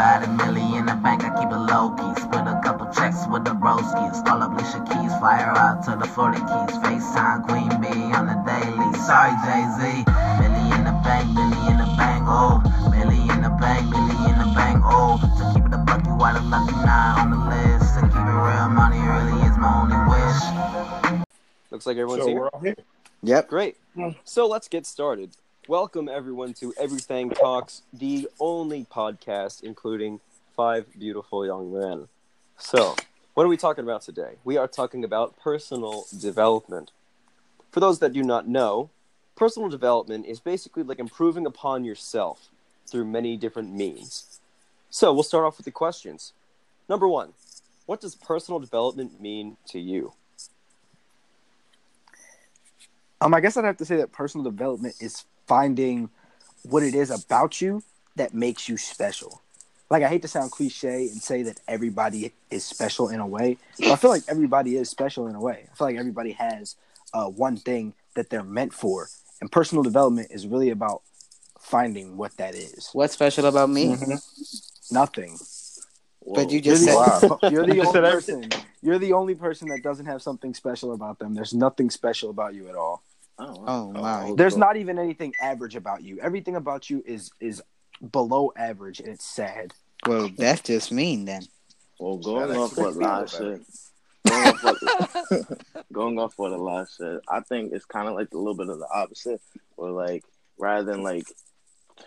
Got a million in the bank, I keep it low key. Split a couple checks with the broskies. Call up Alicia Keys, fly her out to the Florida Keys. FaceTime Queen B on the daily. Sorry, Jay Z. Million in the bank, million in the bank, oh. Million in the bank, million in the bank, oh. To keep it a buck, you are the lucky nine on the list. To keep it real, money really is my only wish. Looks like everyone's So here. we're all here. Yep. Great. Hmm. So let's get started. Welcome everyone to Everything Talks, the only podcast including five beautiful young men. So, what are we talking about today? We are talking about personal development. For those that do not know, personal development is basically like improving upon yourself through many different means. So, we'll start off with the questions. Number 1, what does personal development mean to you? Um, I guess I'd have to say that personal development is finding what it is about you that makes you special. Like I hate to sound cliche and say that everybody is special in a way, but I feel like everybody is special in a way. I feel like everybody has uh, one thing that they're meant for, and personal development is really about finding what that is. What's special about me? Mm-hmm. Nothing. But you You're just the, said you're the You only person. You're the only person that doesn't have something special about them. There's nothing special about you at all. Oh, Oh, my. There's not even anything average about you. Everything about you is is below average, and it's sad. well, that's just mean then. Well, going off what makes me said, going off what, going off what Lars said, I think it's kind of like a little bit of the opposite. Where like rather than like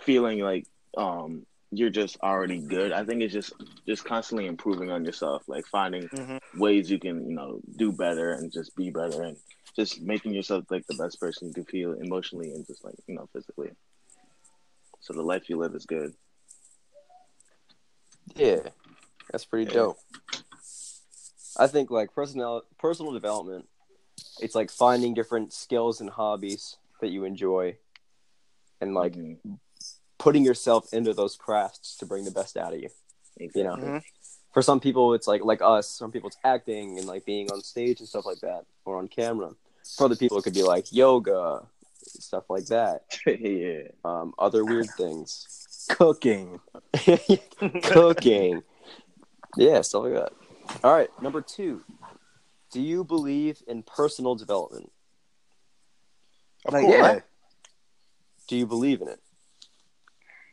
feeling like um you're just already good, I think it's just just constantly improving on yourself, like finding Mhm. ways you can you know do better and just be better and just making yourself like the best person you can feel emotionally and just like you know physically. So the life you live is good. Yeah, that's pretty Yeah. dope. I think like personal personal development, it's like finding different skills and hobbies that you enjoy, and like Mhm. putting yourself into those crafts to bring the best out of you. You know, Mhm. For some people it's like like us. Some people it's acting and like being on stage and stuff like that, or on camera. For other people, it could be like yoga, stuff like that. yeah. Um, other weird things. Cooking. cooking. Yeah, stuff like that. All right, number two. Do you believe in personal development? Of Like, course. Yeah. Do you believe in it?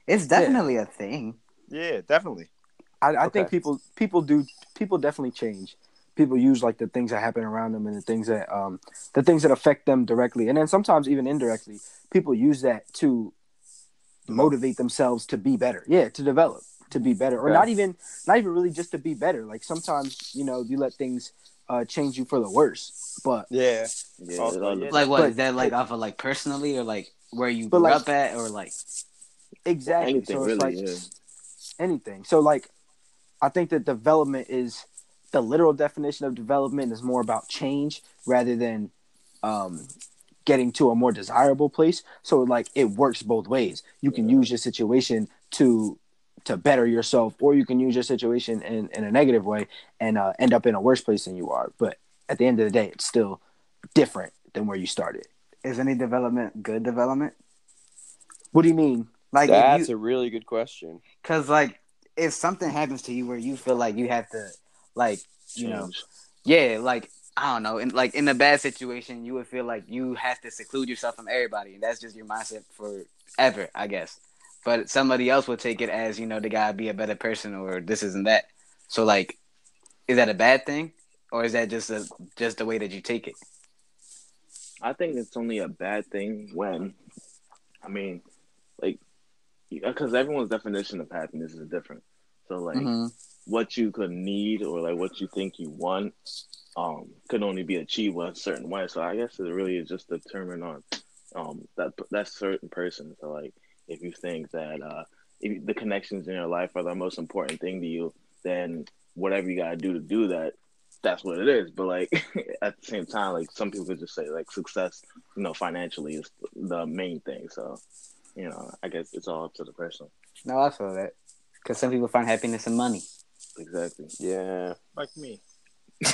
It's definitely a thing. Yeah, definitely. I, I think people people do people definitely change. People use like the things that happen around them and the things that um the things that affect them directly, and then sometimes even indirectly. People use that to motivate themselves to be better. Yeah, to develop, to be better, or Okay. not even not even really just to be better. Like sometimes you know you let things uh, change you for the worse, but Yeah. Yeah, Also, it all yeah. depends. Like what But- is that like off of like personally or like where you But, grew like- up at or like exactly. anything so it's really. like, yeah. anything. So like I think that development is the literal definition of development is more about change rather than um getting to a more desirable place. So like it works both ways. You can use your situation to to better yourself or you can use your situation in, in a negative way and uh, end up in a worse place than you are. But at the end of the day it's still different than where you started. is any development good development? What do you mean? Like That's you, a really good question. cause like if something happens to you where you feel like you have to like you know yeah like I don't know in like in a bad situation you would feel like you have to seclude yourself from everybody and that's just your mindset forever I guess. But somebody else would take it as you know they gotta be a better person or this isn't that. So like, is that a bad thing or is that just a just the way that you take it? I think it's only a bad thing when, I mean, like, because everyone's definition of happiness is different. So like, Mm-hmm. what you could need or like what you think you want, um, could only be achieved a certain way. So I guess it really is just determined on, um, that that certain person. So like, if you think that uh, if the connections in your life are the most important thing to you, then whatever you gotta do to do that, that's what it is. But like at the same time, like some people could just say like success, you know, financially is the main thing. So, you know, I guess it's all up to the person. No, I feel that because some people find happiness in money. Exactly. Yeah. Like me.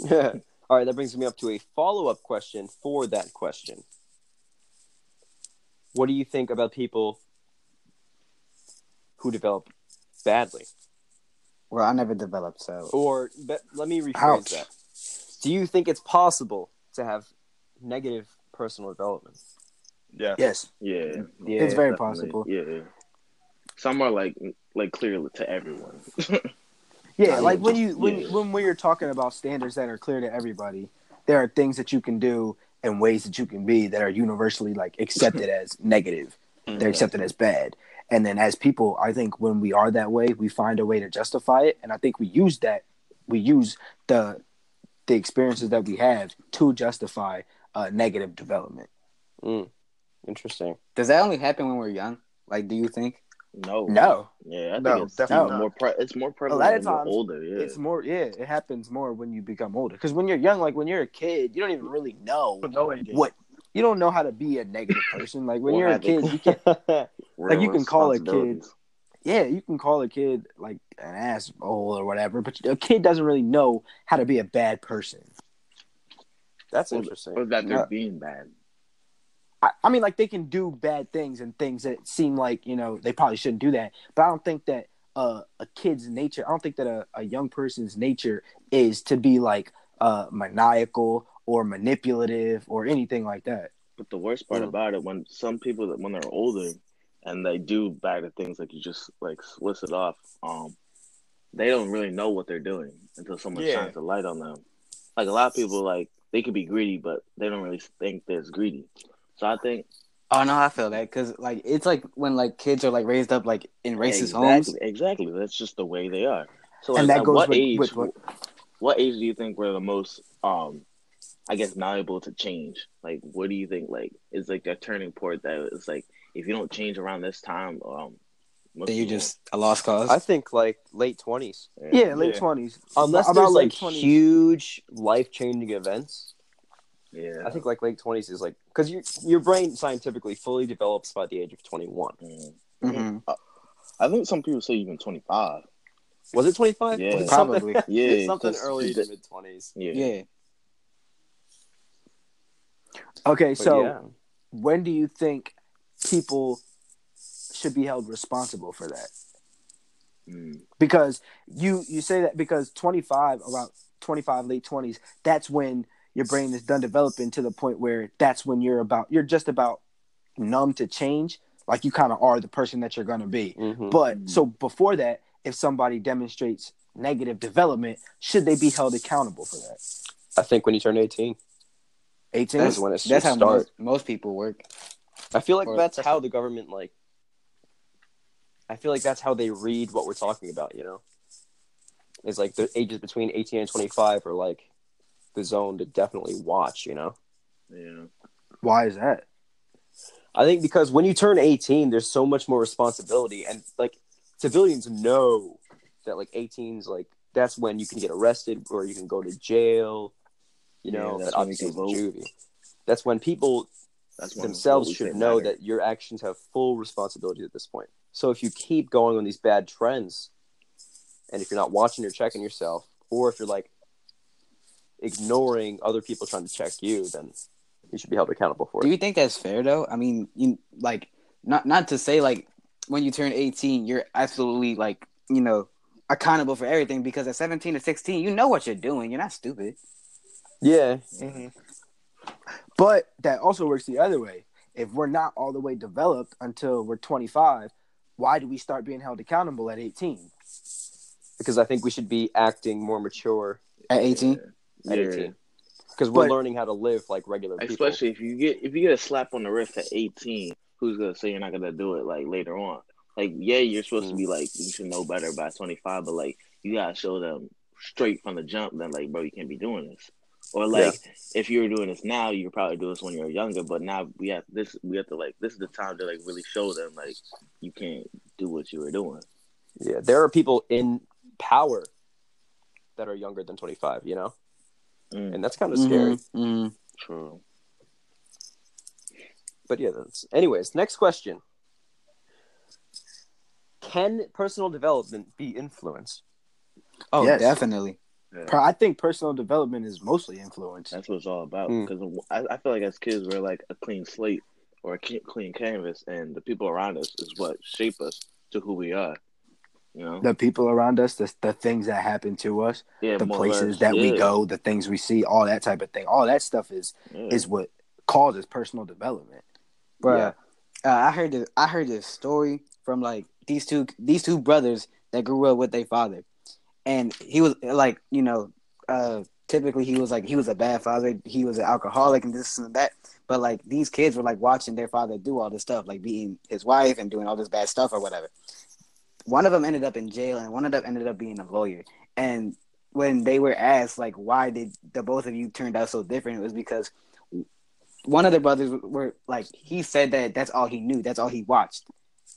Yeah. All right, that brings me up to a follow up question for that question. What do you think about people who develop badly? Well, I never developed, so Or but let me rephrase Ouch. that. Do you think it's possible to have negative personal development? Yeah. Yes, Yeah, Yeah, it's very definitely. possible. Yeah, some are like like clear to everyone. Yeah, I like mean, when just- you when yeah. when we're talking about standards that are clear to everybody, there are things that you can do and ways that you can be that are universally like accepted as negative. They're accepted as bad. And then as people, I think when we are that way, we find a way to justify it. And I think we use that we use the the experiences that we have to justify uh, negative development. Mm. Interesting. does that only happen when we're young? Like, do you think? No, No. yeah, I think No, it's definitely more. Pre- it's more A prevalent lot when of you're times, older. Yeah, It's more yeah, it happens more when you become older. Because when you're young, like when you're a kid, you don't even really know No what you don't know how to be a negative person. Like when Or you're a kid, you can like, you can call a kid- yeah, you can call a kid like an asshole or whatever, but a kid doesn't really know how to be a bad person. That's interesting. or that they're Yeah. being bad. I, I mean, like they can do bad things and things that seem like you know they probably shouldn't do that. But I don't think that uh, a kid's nature. I don't think that a, a young person's nature is to be like uh, maniacal or manipulative or anything like that. But the worst part about it, when some people that when they're older and they do bad things, like you just like listed off, um, they don't really know what they're doing until someone Yeah. shines a light on them. Like a lot of people, like they could be greedy, but they don't really think they're greedy. So I think Oh no, I feel that because like it's like when like kids are like raised up like in racist exactly, homes. exactly, that's just the way they are. So like, And that at goes what with- age? with what- what age do you think were the most, um, I guess, malleable to change? Like, what do you think? Like, is like a turning point that it's like, if you don't change around this time, um, Then you just a lost cause. I think like late twenties. Yeah, late Yeah. twenties. Unless About there's like 20s. huge life changing events. Yeah, I think like late twenties is like because your your brain scientifically fully develops by the age of twenty one. Mm. Mhm. I think some people say even twenty five. Was it twenty five? Yeah. Probably. Yeah, something early to mid twenties. Yeah, Yeah. Okay, so yeah. when do you think people should be held responsible for that? Mm. because you you say that because 25 about 25 late 20s that's when your brain is done developing to the point where that's when you're about you're just about numb to change like you kind of are the person that you're going to be Mhm. but so before that if somebody demonstrates negative development should they be held accountable for that I think when you turn eighteen, 18 that's when it should That's how start. most, most people work. I feel like Or- that's how the government like. I feel like that's how they read what we're talking about. You know, it's like the ages between eighteen and twenty five are like the zone to definitely watch. You know, yeah, why is that I think because when you turn eighteen, there's so much more responsibility, and like civilians know that like 18's like that's when you can get arrested or you can go to jail. You Yeah, know, that's that when obviously can juvie. That's when people that's when themselves should know matter. that your actions have full responsibility at this point. So if you keep going on these bad trends, and if you're not watching or checking yourself, or if you're like ignoring other people trying to check you, then you should be held accountable for it. Do you think that's fair though? I mean, you like not not to say like when you turn 18, you're absolutely like, you know, accountable for everything because at 17 or 16, you know what you're doing. You're not stupid. Yeah, mm-hmm. But that also works the other way. If we're not all the way developed until we're 25, why do we start being held accountable at 18? because I think we should be acting more mature At 18? Yeah. 18. Because we're But- learning how to live like regular people. Especially if you get if you get a slap on the wrist at eighteen, who's gonna say you're not gonna do it like later on? Like, yeah, you're supposed to Mm. be like you should know better by twenty five, but like you gotta show them straight from the jump that like, bro, you can't be doing this. Or like if you were doing this now, you could probably do this when you're younger, but now we have this we have to like this is the time to like really show them like you can't do what you were doing. Yeah, there are people in power that are younger than 25, you know? Mm, And that's kind of scary. Mhm. true. But yeah, that's anyways, next question. Can personal development be influenced? Oh, Yes. definitely. Yeah. I think personal development is mostly influence. That's what it's all about. Mm. Because I, I feel like as kids, we're like a clean slate or a clean canvas, and the people around us is what shape us to who we are. You know, The people around us, the the things that happen to us, yeah, the places less, that we go, the things we see, all that type of thing. All that stuff is yeah. is what causes personal development. Bruh, uh, I heard this. I heard this story from like these two these two brothers that grew up with their father, and he was like, you know, uh, typically he was like he was a bad father. He was an alcoholic and this and that. But like these kids were like watching their father do all this stuff, like beating his wife and doing all this bad stuff or whatever. One of them ended up in jail, and one of them ended up being a lawyer. And when they were asked like why did the both of you turned out so different, it was because one of the brothers were like he said that that's all he knew, that's all he watched,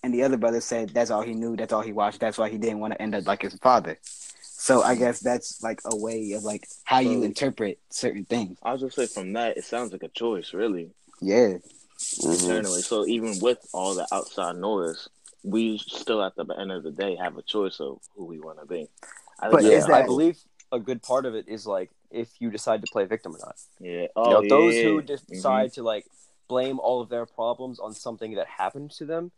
and the other brother said that's all he knew, that's all he watched, that's why he didn't want to end up like his father. So I guess that's like a way of like how you interpret certain things. I was just say from that, it sounds like a choice, really. Yeah, Internally, mm-hmm. so even with all the outside noise, we still at the end of the day have a choice of who we want to be. I But yeah, is that's- I believe a good part of it is like if you decide to play victim or not. yeah, You oh, know, yeah, those yeah. who Mhm. decide to like blame all of their problems on something that happened to them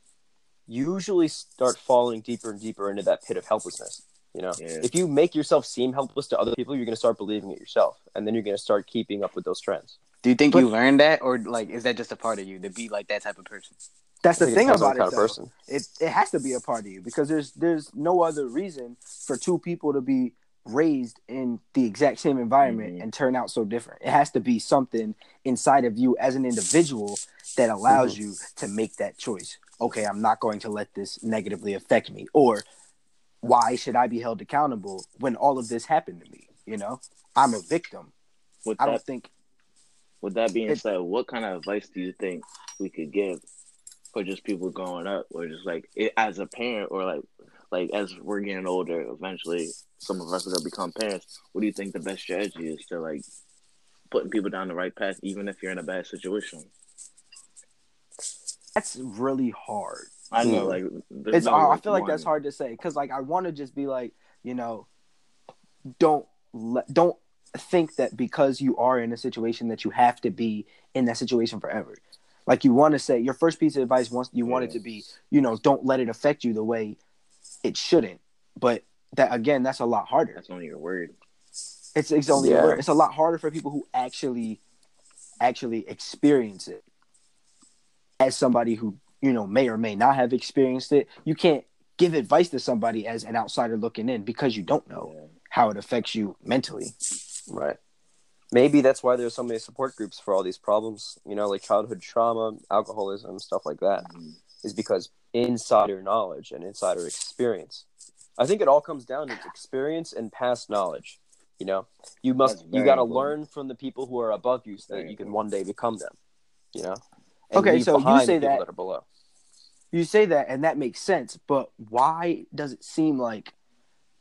usually start falling deeper and deeper into that pit of helplessness. You know, Yeah. if you make yourself seem helpless to other people, you're going to start believing it yourself, and then you're going to start keeping up with those trends. Do you think But- you learned that, or like is that just a part of you to be like that type of person? That's the thing about it. though. It it has to be a part of you because there's there's no other reason for two people to be raised in the exact same environment Mhm. and turn out so different. It has to be something inside of you as an individual that allows Mm-hmm. you to make that choice. Okay, I'm not going to let this negatively affect me or why should I be held accountable when all of this happened to me, you know? I'm a victim. With I that, don't think with that being said, what kind of advice do you think we could give for just people growing up, or just like it, as a parent, or like like as we're getting older, eventually some of us are gonna become parents. What do you think the best strategy is to like putting people down the right path, even if you're in a bad situation? that's really hard. I know, like it's no, I feel like that's hard to say because like I want to just be like you know don't let don't think that because you are in a situation that you have to be in that situation forever like you want to say your first piece of advice once you want it to be you know don't let it affect you the way it shouldn't but that again that's a lot harder That's only your word. it's it's only Yeah. it's a lot harder for people who actually actually experience it. As somebody who you know may or may not have experienced it, you can't give advice to somebody as an outsider looking in because you don't know Yeah. how it affects you mentally. Right. Maybe that's why there's so many support groups for all these problems, you know, like childhood trauma, alcoholism, stuff like that, Mhm. is because insider knowledge and insider experience. I think it all comes down to experience and past knowledge. You know, you must, you got to learn from the people who are above you so that you can one day become them, you know? Okay, so you say that- that are below. You say that and that makes sense, but why does it seem like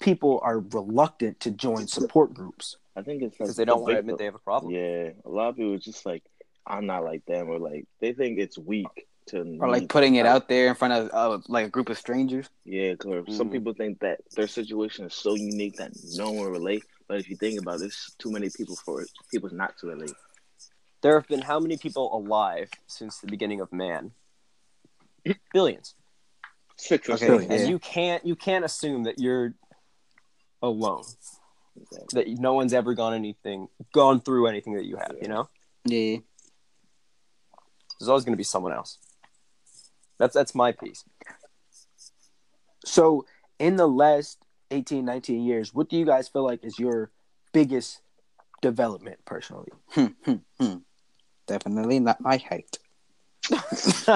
people are reluctant to join support groups? I think it's like Because they don't the want to admit they have a problem. Yeah, a lot of people just like I'm not like them, or like they think it's weak to Or like putting it out there in front of uh, like a group of strangers. Yeah, because some Mhm. people think that their situation is so unique that no one will relate. But if you think about it, there's too many people for it, people not to relate. There have been how many people alive since the beginning of man? Billions. Six or Okay, seven. yeah. you can't you can't assume that you're alone Exactly. That no one's ever gone anything gone through anything that you have you know Yeah. there's always going to be someone else that's that's my piece So, in the last 18, 19 years, what do you guys feel like is your biggest development personally? Hmm, hmm, hmm. Definitely not my height.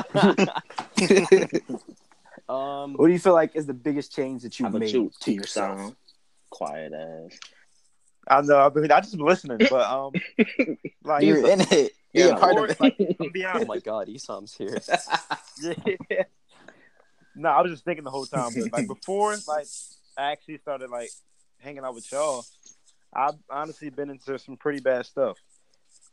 um What do you feel like is the biggest change that you've about made you? to yourself? Quiet ass. I know. I mean, I just been listening, but um, like You're in it. You're Yeah, a part of it. like, oh my god Esam's here Yeah. No, I was just thinking the whole time. But like before, like I actually started like hanging out with y'all. I've honestly been into some pretty bad stuff.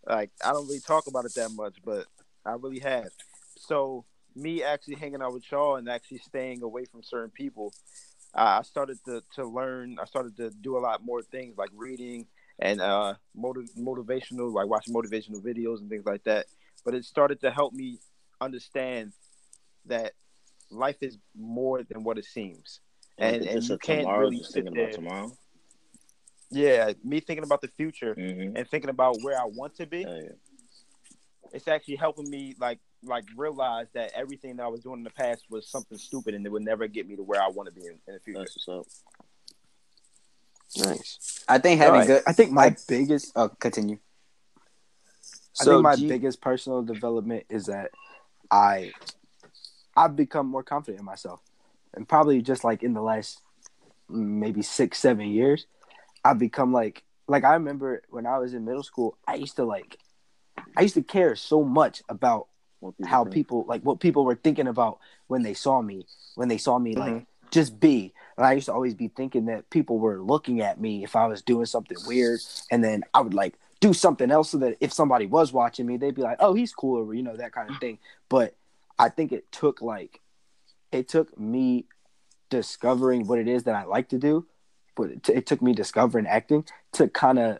Like I don't really talk about it that much, but I really have. So me actually hanging out with y'all and actually staying away from certain people, uh, I started to to learn. I started to do a lot more things like reading and uh motiv- motivational, like watching motivational videos and things like that. But it started to help me understand that life is more than what it seems. And- and you can't really sit thinking there. about tomorrow. Yeah, me thinking about the future Mm-hmm. and thinking about where I want to be. Yeah, yeah. It's actually helping me like like realize that everything that I was doing in the past was something stupid and it would never get me to where I want to be in, in the future. That's. Nice. I think having Alright. good. I think my I- biggest Oh, continue. I So think my do you- biggest personal development is that I I've become more confident in myself. And probably just like in the last maybe six, seven years, I've become like like I remember when I was in middle school, I used to like I used to care so much about What people how think. people like what people were thinking about when they saw me, when they saw me like Mhm. just be. And I used to always be thinking that people were looking at me if I was doing something weird, and then I would like do something else so that if somebody was watching me, they'd be like, "Oh, he's cool," or you know that kind of thing. But I think it took like it took me discovering what it is that I like to do, but it, t- it took me discovering acting to kind of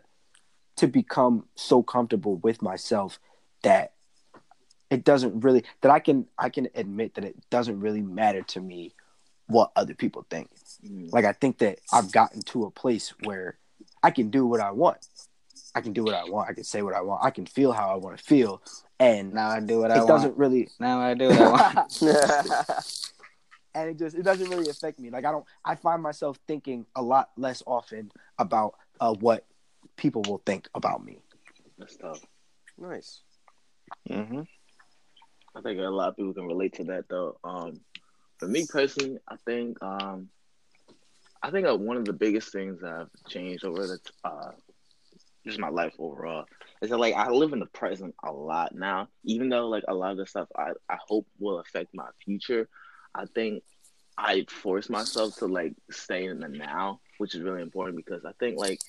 to become so comfortable with myself that it doesn't really that I can I can admit that it doesn't really matter to me what other people think. Mm. Like I think that I've gotten to a place where I can do what I want. I can do what I want. I can say what I want. I can feel how I want to feel, and Now I do what it I want. It doesn't really. Now I do what I want. and it just it doesn't really affect me. Like I don't. I find myself thinking a lot less often about uh, what people will think about me. That's tough. nice. Mm-hmm. I think a lot of people can relate to that though. Um, for me personally, I think um, I think uh, one of the biggest things have changed over the uh, just my life overall is that like I live in the present a lot now. Even though like a lot of the stuff I, I hope will affect my future, I think I force myself to like stay in the now, which is really important because I think like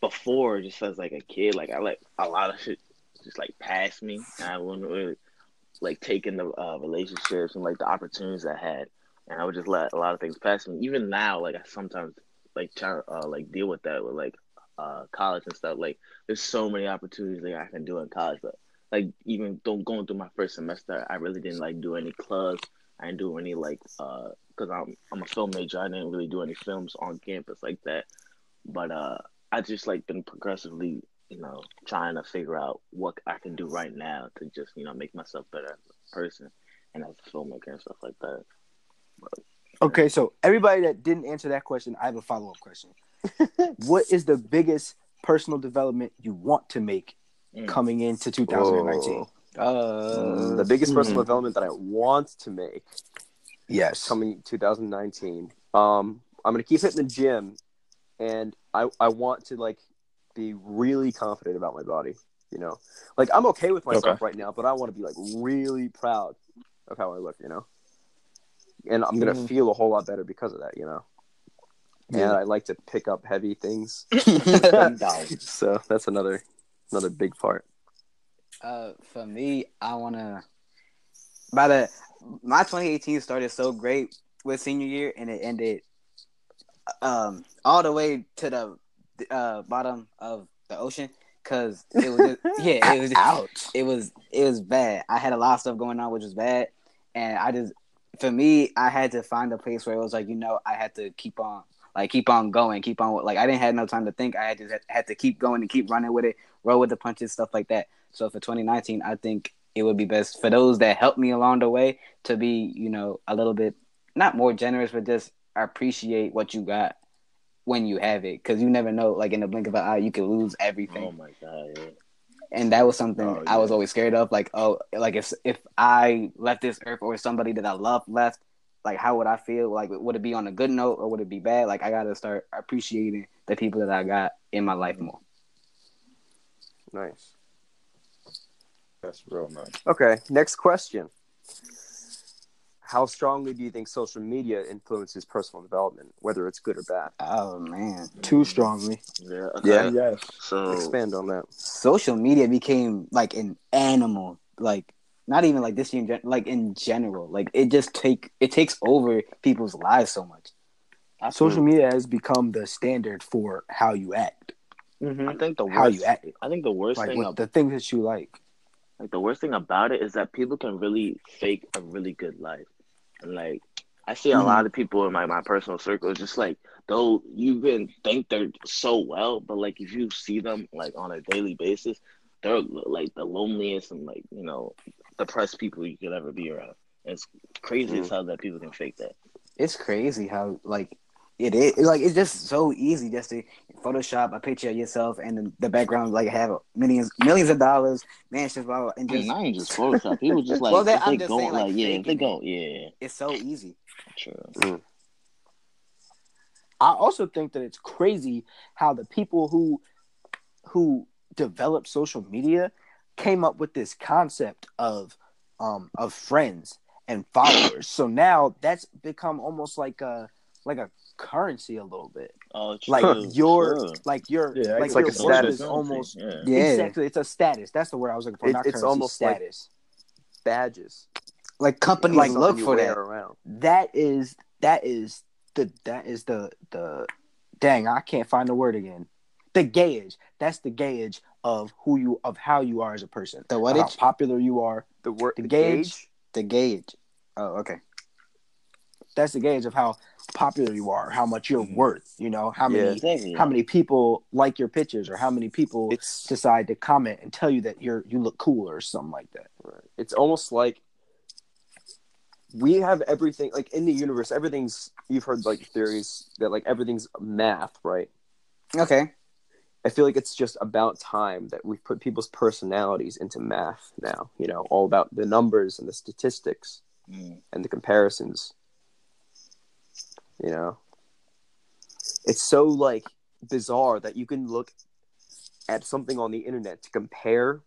before, just as like a kid, like I like a lot of shit just like pass me, and I wouldn't really like taking the uh, relationships and like the opportunities I had, and I would just let a lot of things pass me. Even now, like I sometimes like try uh, like deal with that with like uh college and stuff. Like there's so many opportunities like I can do in college, but like even going through my first semester, I really didn't like do any clubs. I didn't do any like uh because I'm I'm a film major. I didn't really do any films on campus like that, but uh I just like been progressively you know, trying to figure out what I can do right now to just, you know, make myself better as a person and as a filmmaker and stuff like that. Okay, so everybody that didn't answer that question, I have a follow up question. what is the biggest personal development you want to make Mm. coming into 2019? Uh, the biggest personal hmm. development that I want to make Yes. coming 2019. Um, I'm gonna keep hitting the gym, and I I want to like be really confident about my body. You know, like I'm okay with myself right now, but I want to be like really proud of how I look. You know, and I'm gonna Mhm. feel a whole lot better because of that. You know, and Yeah. I like to pick up heavy things, so that's another another big part. Uh, for me, I wanna. By the my 2018 started so great with senior year, and it ended um all the way to the uh bottom of the ocean because it was just, yeah it was just, Ouch. it was it was bad. I had a lot of stuff going on, which was bad, and I just for me, I had to find a place where it was like you know I had to keep on like keep on going, keep on like I didn't have no time to think. I had just had to keep going and keep running with it, roll with the punches, stuff like that. So for 2019, I think it would be best for those that helped me along the way to be you know a little bit not more generous, but just appreciate what you got when you have it because you never know like in the blink of an eye you could lose everything Oh my god, yeah. and that was something Oh, I was always scared of. Like, oh, like if if I left this earth or somebody that I love left, like how would I feel? Like, would it be on a good note or would it be bad? Like, I gotta start appreciating the people that I got in my life more. Nice. That's real nice. Okay, next question. How strongly do you think social media influences personal development, whether it's good or bad? Oh man, Too strongly. Yeah. Yeah. Yes. So Expand on that. social media became like an animal. Like, not even like this year, like in general. Like, it just take it takes over people's lives so much. Social media has become the standard for how you act, Mm-hmm. I think the worst, how you act, I think the worst like thing what the things that you like. like the worst thing about it is that people can really fake a really good life and like I see a Mhm. lot of people in my, my personal circle just like though you can think they're so well, but like if you see them like on a daily basis, they're like the loneliest and like you know depressed people you could ever be around. It's crazy as how that people can fake that. It's crazy how like it is like it's just so easy just to Photoshop a picture of yourself and the, the background like have millions millions of dollars, mansions, blah, blah, and I mean, just not even just Photoshop. People just like Well, that- they I'm just go saying, like, like, yeah, they go yeah, it's so easy. true. I also think that it's crazy how the people who who developed social media came up with this concept of um of friends and followers. so now that's become almost like a like a currency a little bit. Oh, true. Like your true. like your Yeah, like like your a status. almost yeah. Yeah. exactly it's a status. That's the word I was looking for. It- not it's currency, almost like- status. Badges. Like companies Like look for that. around. that is that is the that is the the dang I can't find the word again. The gauge. That's the gauge of who you of how you are as a person. The what Of how popular you are. The word The the gauge. gauge. The gauge. Oh, okay. That's the gauge of how popular you are, how much you're Mhm. worth. You know how Yeah. many Exactly. how many people like your pictures or how many people It's decide to comment and tell you that you're you look cool or something like that. it's almost like we have everything like in the universe everything's you've heard like theories that like everything's math right Okay. i feel like it's just about time that we've put people's personalities into math now you know all about the numbers and the statistics Mm. and the comparisons you know it's so like bizarre that you can look at something on the internet to compare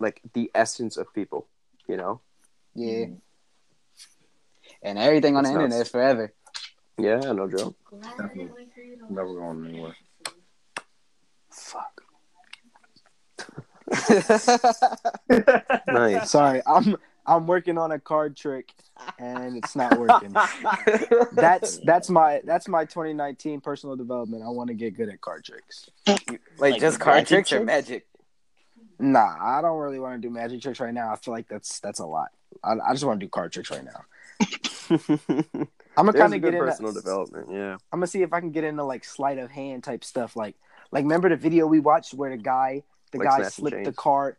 like the essence of people you know Yeah. Mm. And everything on It's the nuts. internet is forever. yeah no joke Definitely. Never going anywhere. Fuck. nice Sorry, I'm I'm working on a card trick and it's not working. that's that's my that's my 2019 personal development. I want to get good at card tricks. like, Like just card magic tricks or magic. Nah, I don't really want to do magic tricks right now. I feel like that's that's a lot. I, I just want to do card tricks right now. I'm gonna kind of get into. personal development. Yeah. I'm gonna see if I can get into like sleight of hand type stuff. Like like remember the video we watched where the guy the Like guy slipped the card.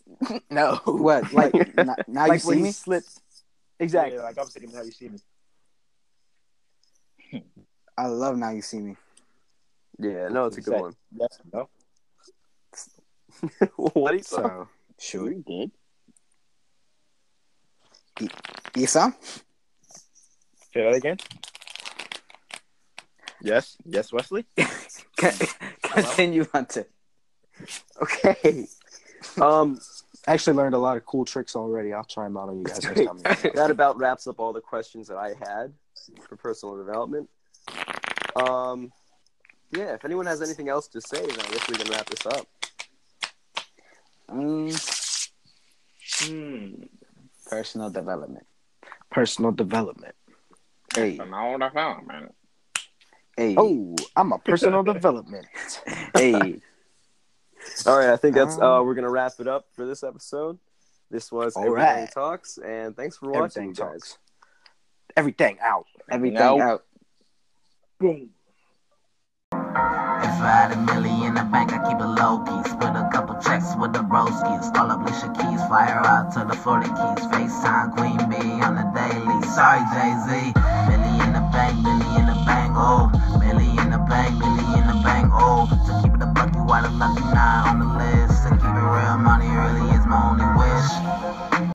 no, What? Like now you see me? slipped. Exactly. Yeah, like I'm thinking how you see me. I love now you see me. Yeah. No, it's a good one. Yes, no. what do you say? So sure. You're good. You saw? Say that again. Yes, yes, Wesley. Continue on to. Okay. Um, I actually learned a lot of cool tricks already. I'll try them out on you guys next time. that about wraps up all the questions that I had for personal development. Um, yeah. If anyone has anything else to say, then I guess we can wrap this up. Um, Hmm. personal development. Personal development. Hey, I know what I found, man. hey, Oh, I'm a personal development. hey. All right. I think that's Um, uh, we're gonna wrap it up for this episode. This was All Everything right. Talks, and thanks for watching, Everything guys. talks. Everything out. Everything No. out. Boom. If I had a million in the bank, I keep it low key. Split a couple checks with the broskies. Call up Alicia Keys, fire out to the Florida Keys. FaceTime Queen Bee on the daily. Sorry, Jay Z. Millie in the bank, Millie in the bank, lucky nine on